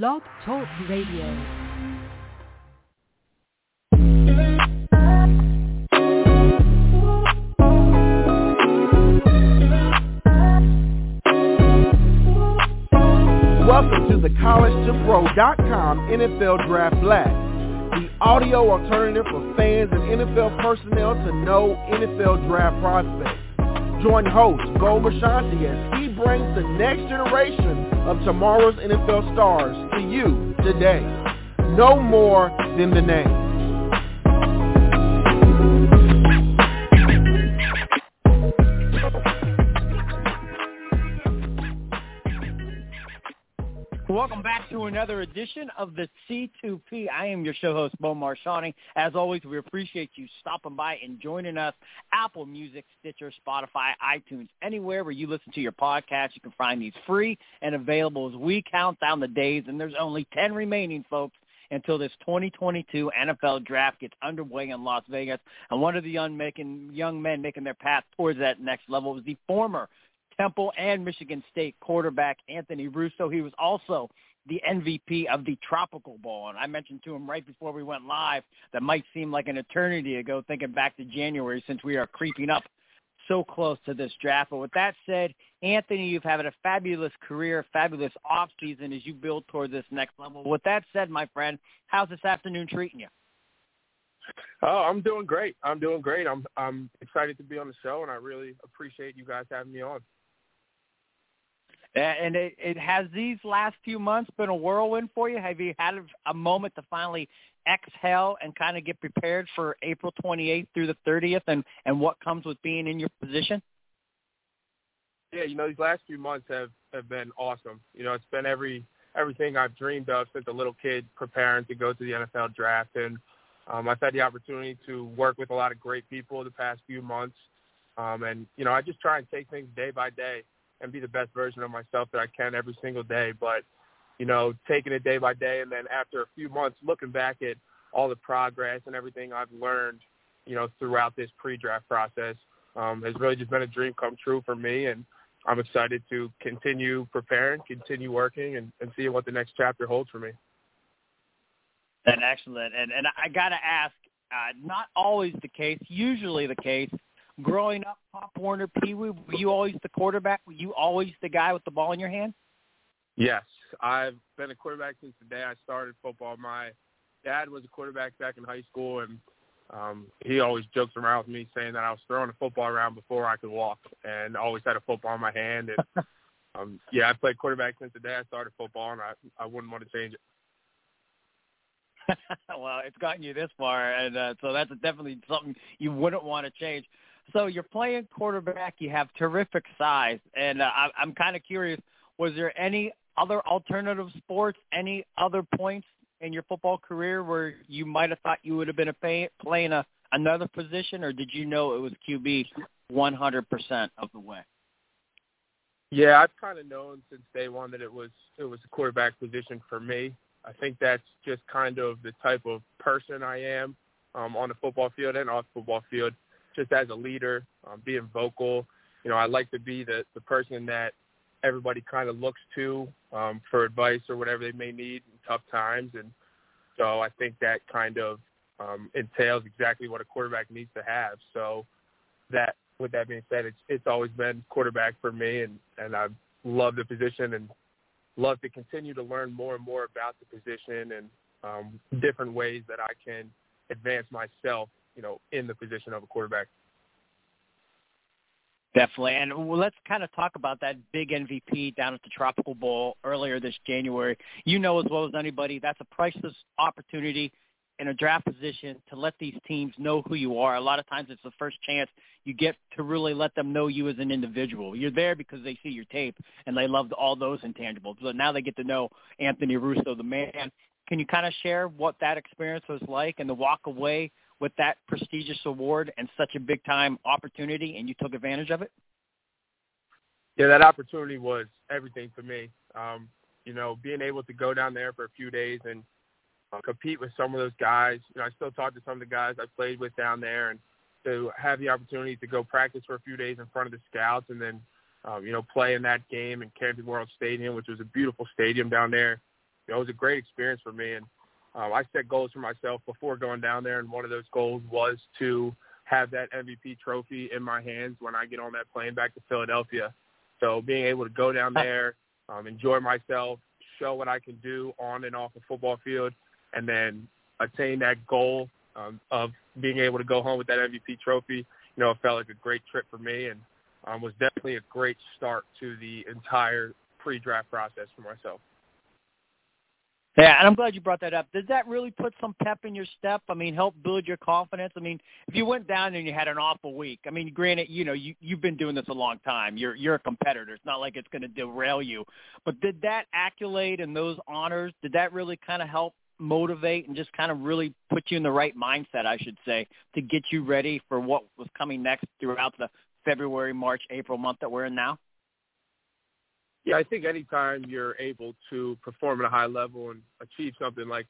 Blog Talk Radio. Welcome to the College2Pro.com NFL Draft Blast, the audio alternative for fans and NFL personnel to know NFL draft prospects. Join host Bo Marchionte as he brings the next generation of tomorrow's NFL stars to you today. Know more than the name. Welcome back to another edition of the C2P. I am your show host, Bo Marchionte. As always, we appreciate you stopping by and joining us. Apple Music, Stitcher, Spotify, iTunes, anywhere where you listen to your podcast, you can find these free and available as we count down the days, and there's only 10 remaining, folks until this 2022 NFL draft gets underway in Las Vegas. And one of the young, making, young men making their path towards that next level was the former Temple and Michigan State quarterback Anthony Russo. He was also the MVP of the Tropical Bowl. And I mentioned to him right before we went live that might seem like an eternity ago, thinking back to January since we are creeping up so close to this draft. But with that said, Anthony, you've had a fabulous career, fabulous off season as you build toward this next level. With that said, my friend, how's this afternoon treating you? Oh, I'm doing great. I'm doing great. I'm I'm excited to be on the show, and I really appreciate you guys having me on. And it, it has these last few months been a whirlwind for you. Have you had a moment to finally exhale and kind of get prepared for April 28th through the 30th, and and what comes with being in your position? Yeah, you know these last few months have have been awesome. You know, it's been every everything I've dreamed of since a little kid preparing to go to the NFL draft, and um, I've had the opportunity to work with a lot of great people the past few months. Um, and you know, I just try and take things day by day and be the best version of myself that I can every single day. But, you know, taking it day by day and then after a few months looking back at all the progress and everything I've learned, you know, throughout this pre-draft process um, has really just been a dream come true for me. And I'm excited to continue preparing, continue working, and, and see what the next chapter holds for me. And excellent. And, and I got to ask, uh, not always the case, usually the case, growing up, Pop Warner, Pee Wee, were you always the quarterback? Were you always the guy with the ball in your hand? Yes, I've been a quarterback since the day I started football. My dad was a quarterback back in high school, and um, he always jokes around with me saying that I was throwing a football around before I could walk, and always had a football in my hand. And um, yeah, I played quarterback since the day I started football, and I I wouldn't want to change it. well, it's gotten you this far, and uh, so that's definitely something you wouldn't want to change. So you're playing quarterback. You have terrific size, and uh, I, I'm kind of curious. Was there any other alternative sports, any other points in your football career where you might have thought you would have been a pay, playing a another position, or did you know it was QB 100% of the way? Yeah, I've kind of known since day one that it was it was a quarterback position for me. I think that's just kind of the type of person I am um, on the football field and off the football field just as a leader, um, being vocal. You know, I like to be the the person that everybody kind of looks to um, for advice or whatever they may need in tough times, and so I think that kind of um, entails exactly what a quarterback needs to have. So that, with that being said, it's it's always been quarterback for me, and and I love the position and love to continue to learn more and more about the position and um, different ways that I can advance myself you know, in the position of a quarterback. Definitely. And let's kind of talk about that big MVP down at the Tropical Bowl earlier this January. You know as well as anybody, that's a priceless opportunity in a draft position to let these teams know who you are. A lot of times it's the first chance you get to really let them know you as an individual. You're there because they see your tape and they love all those intangibles. But now they get to know Anthony Russo, the man. Can you kind of share what that experience was like and the walk away with that prestigious award and such a big time opportunity and you took advantage of it? Yeah, that opportunity was everything for me. Um, you know, being able to go down there for a few days and uh, compete with some of those guys. You know, I still talk to some of the guys I played with down there, and to have the opportunity to go practice for a few days in front of the scouts, and then, um, you know, play in that game in Camping World Stadium, which was a beautiful stadium down there. you know, it was a great experience for me. And um, I set goals for myself before going down there, and one of those goals was to have that MVP trophy in my hands when I get on that plane back to Philadelphia. So being able to go down there, um, enjoy myself, show what I can do on and off the football field, and then attain that goal um, of being able to go home with that MVP trophy, you know, it felt like a great trip for me and um, was definitely a great start to the entire pre-draft process for myself. Yeah, and I'm glad you brought that up. Does that really put some pep in your step? I mean, help build your confidence? I mean, if you went down and you had an awful week, I mean, granted, you know, you you've been doing this a long time. You're you're a competitor. It's not like it's going to derail you. But did that accolade and those honors, did that really kind of help motivate and just kind of really put you in the right mindset, I should say, to get you ready for what was coming next throughout the February, March, April month that we're in now? Yeah, I think anytime you're able to perform at a high level and achieve something like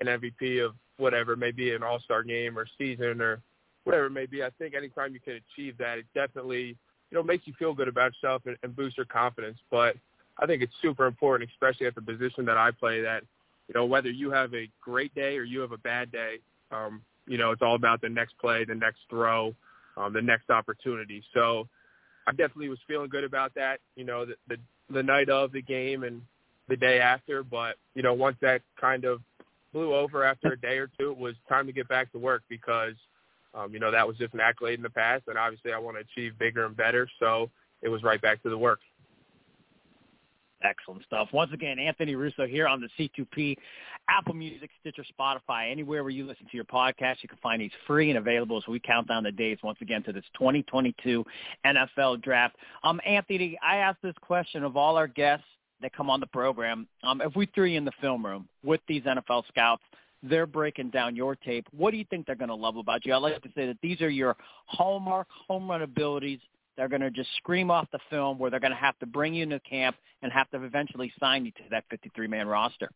an MVP of whatever, maybe an All-Star game or season or whatever it may be, I think anytime you can achieve that, it definitely you know makes you feel good about yourself and, and boosts your confidence. But I think it's super important, especially at the position that I play, that you know whether you have a great day or you have a bad day, um, you know it's all about the next play, the next throw, um, the next opportunity. So I definitely was feeling good about that. You know, the, the the night of the game and the day after. But you know, once that kind of blew over after a day or two, it was time to get back to work because um, you know that was just an accolade in the past, and obviously I want to achieve bigger and better. So it was right back to the work. Excellent stuff. Once again, Anthony Russo here on the C2P, Apple Music, Stitcher, Spotify, anywhere where you listen to your podcast. You can find these free and available as we count down the days once again to this 2022 NFL Draft. Um, Anthony, I asked this question of all our guests that come on the program. Um, if we threw you in the film room with these NFL scouts, they're breaking down your tape. What do you think they're going to love about you? I like to say that these are your hallmark home run abilities they're going to just scream off the film where they're going to have to bring you into camp and have to eventually sign you to that 53-man roster.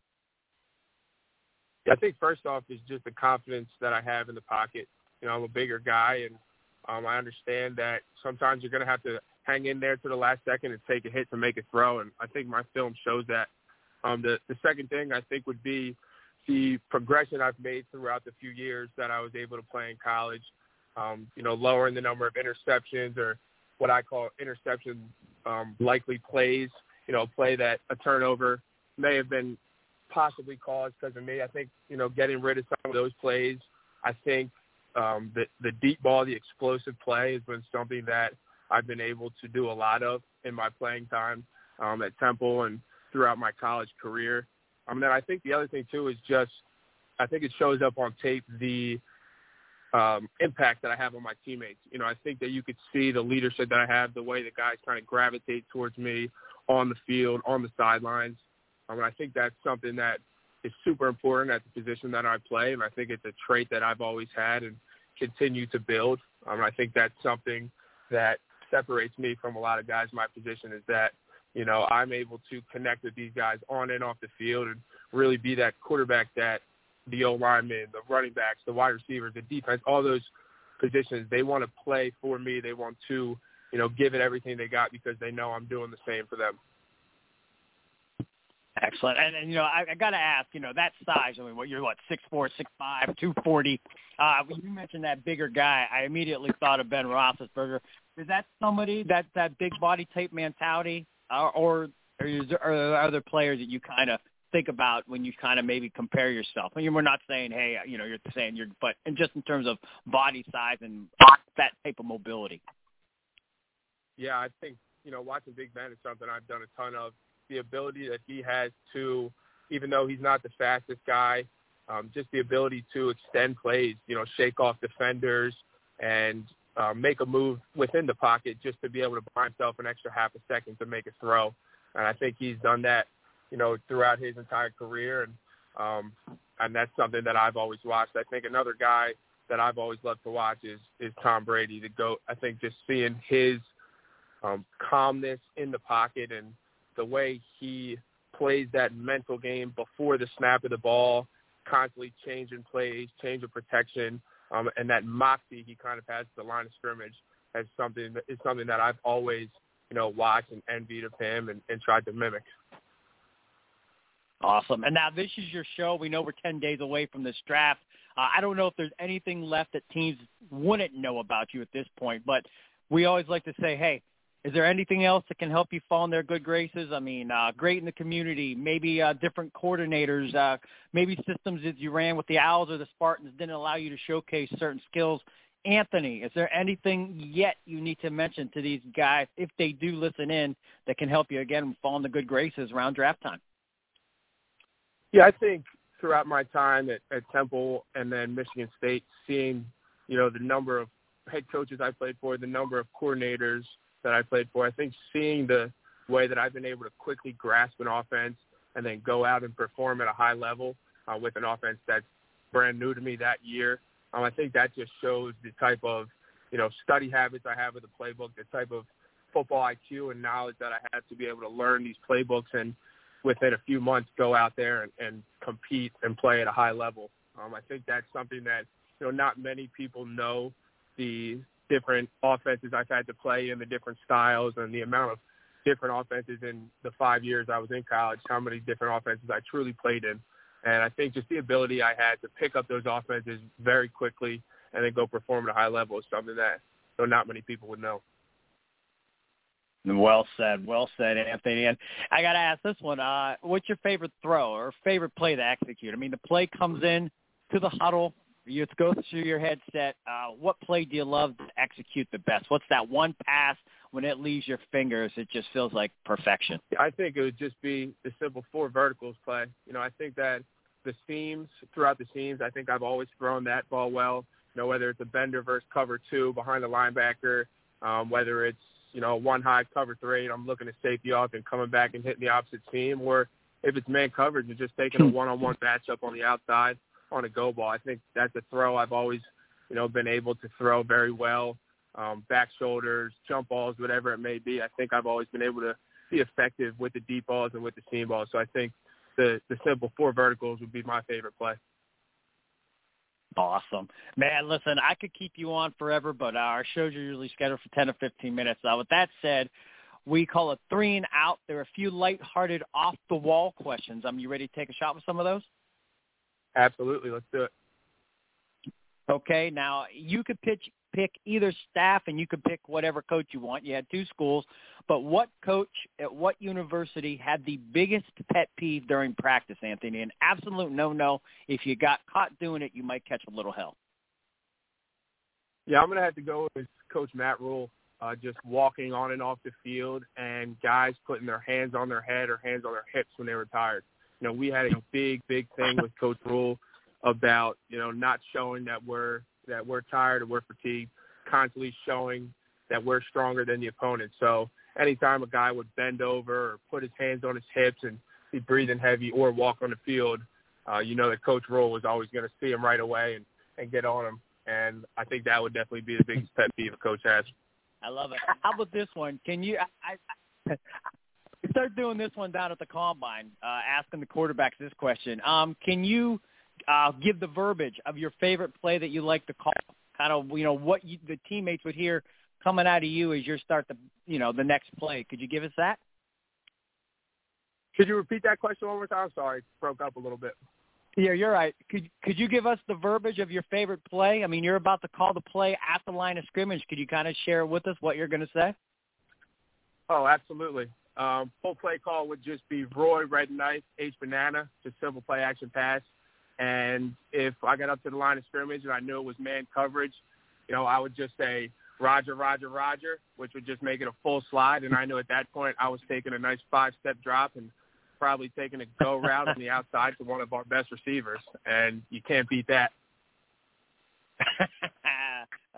I think first off is just the confidence that I have in the pocket. You know, I'm a bigger guy, and um, I understand that sometimes you're going to have to hang in there to the last second and take a hit to make a throw, and I think my film shows that. Um, the, the second thing I think would be the progression I've made throughout the few years that I was able to play in college. Um, you know, lowering the number of interceptions or what I call interception um, likely plays. You know, a play that a turnover may have been possibly caused because of me. I think you know getting rid of some of those plays. I think um, the the deep ball, the explosive play, has been something that I've been able to do a lot of in my playing time um, at Temple and throughout my college career. Um, then I think the other thing too is just I think it shows up on tape the um, impact that I have on my teammates. You know, I think that you could see the leadership that I have, the way the guys kind of gravitate towards me on the field, on the sidelines. Um, and I think that's something that is super important at the position that I play, and I think it's a trait that I've always had and continue to build. Um, I think that's something that separates me from a lot of guys in my position is that, you know, I'm able to connect with these guys on and off the field and really be that quarterback that the O linemen, the running backs, the wide receivers, the defense, all those positions, they want to play for me. They want to, you know, give it everything they got because they know I'm doing the same for them. Excellent. And, and you know, I, I got to ask, you know, that size. I mean, what you're what six four, six five, two forty. Uh, when you mentioned that bigger guy, I immediately thought of Ben Roethlisberger. Is that somebody that that big body type mentality, or or, or is there, are there other players that you kind of think about when you kind of maybe compare yourself. I mean, we're not saying, hey, you know, you're saying you're, but and just in terms of body size and that type of mobility. Yeah, I think you know watching Big Ben is something I've done a ton of. The ability that he has to, even though he's not the fastest guy, um, just the ability to extend plays, you know, shake off defenders and um, make a move within the pocket just to be able to buy himself an extra half a second to make a throw. And I think he's done that you know, throughout his entire career, and um, and that's something that I've always watched. I think another guy that I've always loved to watch is is Tom Brady. The goat. I think just seeing his um, calmness in the pocket and the way he plays that mental game before the snap of the ball, constantly changing plays, changing protection, um, and that moxie he kind of has the line of scrimmage as something is something that I've always you know watched and envied of him and, and tried to mimic. Awesome. And now this is your show. We know we're 10 days away from this draft. Uh, I don't know if there's anything left that teams wouldn't know about you at this point, but we always like to say, hey, is there anything else that can help you fall in their good graces? I mean, uh, great in the community, maybe uh, different coordinators, uh, maybe systems that you ran with the Owls or the Spartans didn't allow you to showcase certain skills. Anthony, is there anything yet you need to mention to these guys if they do listen in that can help you again fall in the good graces around draft time? Yeah, I think throughout my time at, at Temple and then Michigan State, seeing you know the number of head coaches I played for, the number of coordinators that I played for, I think seeing the way that I've been able to quickly grasp an offense and then go out and perform at a high level uh, with an offense that's brand new to me that year. Um, I think that just shows the type of you know study habits I have with the playbook, the type of football IQ and knowledge that I have to be able to learn these playbooks and within a few months go out there and, and compete and play at a high level. Um, I think that's something that you know not many people know the different offenses I've had to play in, the different styles, and the amount of different offenses in the five years I was in college. How many different offenses I truly played in, and I think just the ability I had to pick up those offenses very quickly and then go perform at a high level is something that you know, not many people would know. Well said, well said, Anthony. And I got to ask this one: uh, What's your favorite throw or favorite play to execute? I mean, the play comes in to the huddle. You go through your headset. Uh, what play do you love to execute the best? What's that one pass when it leaves your fingers? It just feels like perfection. I think it would just be the simple four verticals play. You know, I think that the seams throughout the seams. I think I've always thrown that ball well. You know, whether it's a bender versus cover two behind the linebacker, um, whether it's you know, one high cover three and I'm looking to safety off and coming back and hitting the opposite seam, or if it's man coverage and just taking a hmm. one-on-one matchup on the outside on a go ball. I think that's a throw I've always, you know, been able to throw very well. Um, back shoulders, jump balls, whatever it may be. I think I've always been able to be effective with the deep balls and with the seam balls. So I think the the simple four verticals would be my favorite play. Awesome. Man, listen, I could keep you on forever, but our shows are usually scheduled for 10 to 15 minutes. Now, with that said, we call it three and out. There are a few light-hearted, off-the-wall questions. Um, you ready to take a shot with some of those? Absolutely. Let's do it. Okay. Now, you could pitch pick either staff and you could pick whatever coach you want. You had two schools, but what coach at what university had the biggest pet peeve during practice, Anthony? An absolute no-no. If you got caught doing it, you might catch a little hell. Yeah, I'm going to have to go with Coach Matt Rhule. Uh, just walking on and off the field and guys putting their hands on their head or hands on their hips when they were tired. You know, we had a big, big thing with Coach Rhule about, you know, not showing that we're that we're tired and we're fatigued, constantly showing that we're stronger than the opponent. So anytime a guy would bend over or put his hands on his hips and be breathing heavy or walk on the field, uh, you know that Coach Rhule was always going to see him right away and, and get on him. And I think that would definitely be the biggest pet peeve a coach has. I love it. How about this one? Can you? I, I, start doing this one down at the combine, uh, asking the quarterbacks this question. Um, can you uh, give the verbiage of your favorite play that you like to call. Kind of, you know, what you, the teammates would hear coming out of you as you start the, you know, the next play. Could you give us that? Could you repeat that question one more time? Sorry, broke up a little bit. Yeah, you're right. Could could you give us the verbiage of your favorite play? I mean, you're about to call the play at the line of scrimmage. Could you kind of share with us what you're going to say? Oh, absolutely. Um, full play call would just be Roy Red Knife H Banana, just simple play action pass. And if I got up to the line of scrimmage and I knew it was man coverage, you know, I would just say Roger, Roger, Roger, which would just make it a full slide. And I knew at that point I was taking a nice five-step drop and probably taking a go route on the outside to one of our best receivers. And you can't beat that.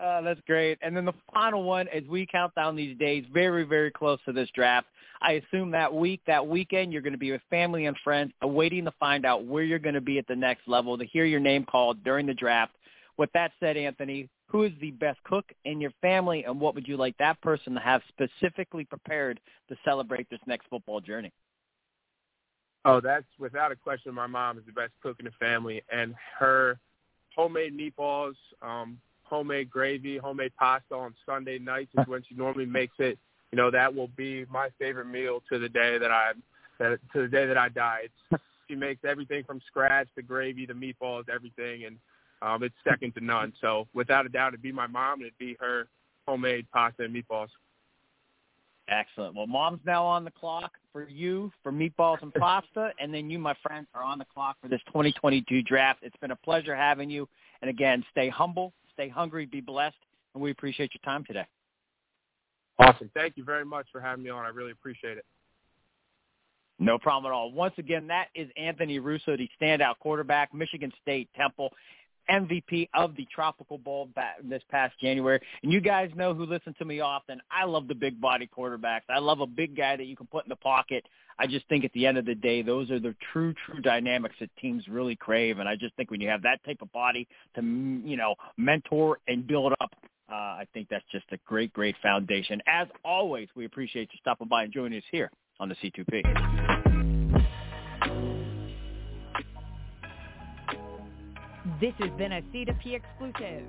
oh, that's great. And then the final one, as we count down these days, very, very close to this draft, I assume that week, that weekend, you're going to be with family and friends, awaiting to find out where you're going to be at the next level, to hear your name called during the draft. With that said, Anthony, who is the best cook in your family, and what would you like that person to have specifically prepared to celebrate this next football journey? Oh, that's without a question. My mom is the best cook in the family, and her homemade meatballs, um, homemade gravy, homemade pasta on Sunday nights is when she normally makes it. You know, that will be my favorite meal to the day that I that to the day that I die. It's She makes everything from scratch, the gravy, the meatballs, everything, and um, it's second to none. So without a doubt, it'd be my mom, and it'd be her homemade pasta and meatballs. Excellent. Well, mom's now on the clock for you for meatballs and pasta, and then you, my friend, are on the clock for this 2022 draft. It's been a pleasure having you. And again, stay humble, stay hungry, be blessed, and we appreciate your time today. Awesome. Thank you very much for having me on. I really appreciate it. No problem at all. Once again, that is Anthony Russo, the standout quarterback, Michigan State Temple. MVP of the Tropical Bowl this past January. And you guys know who listen to me often. I love the big body quarterbacks. I love a big guy that you can put in the pocket. I just think at the end of the day, those are the true, true dynamics that teams really crave. And I just think when you have that type of body to, you know, mentor and build up, uh, I think that's just a great, great foundation. As always, we appreciate you stopping by and joining us here on the C2P. This has been a C2P exclusive.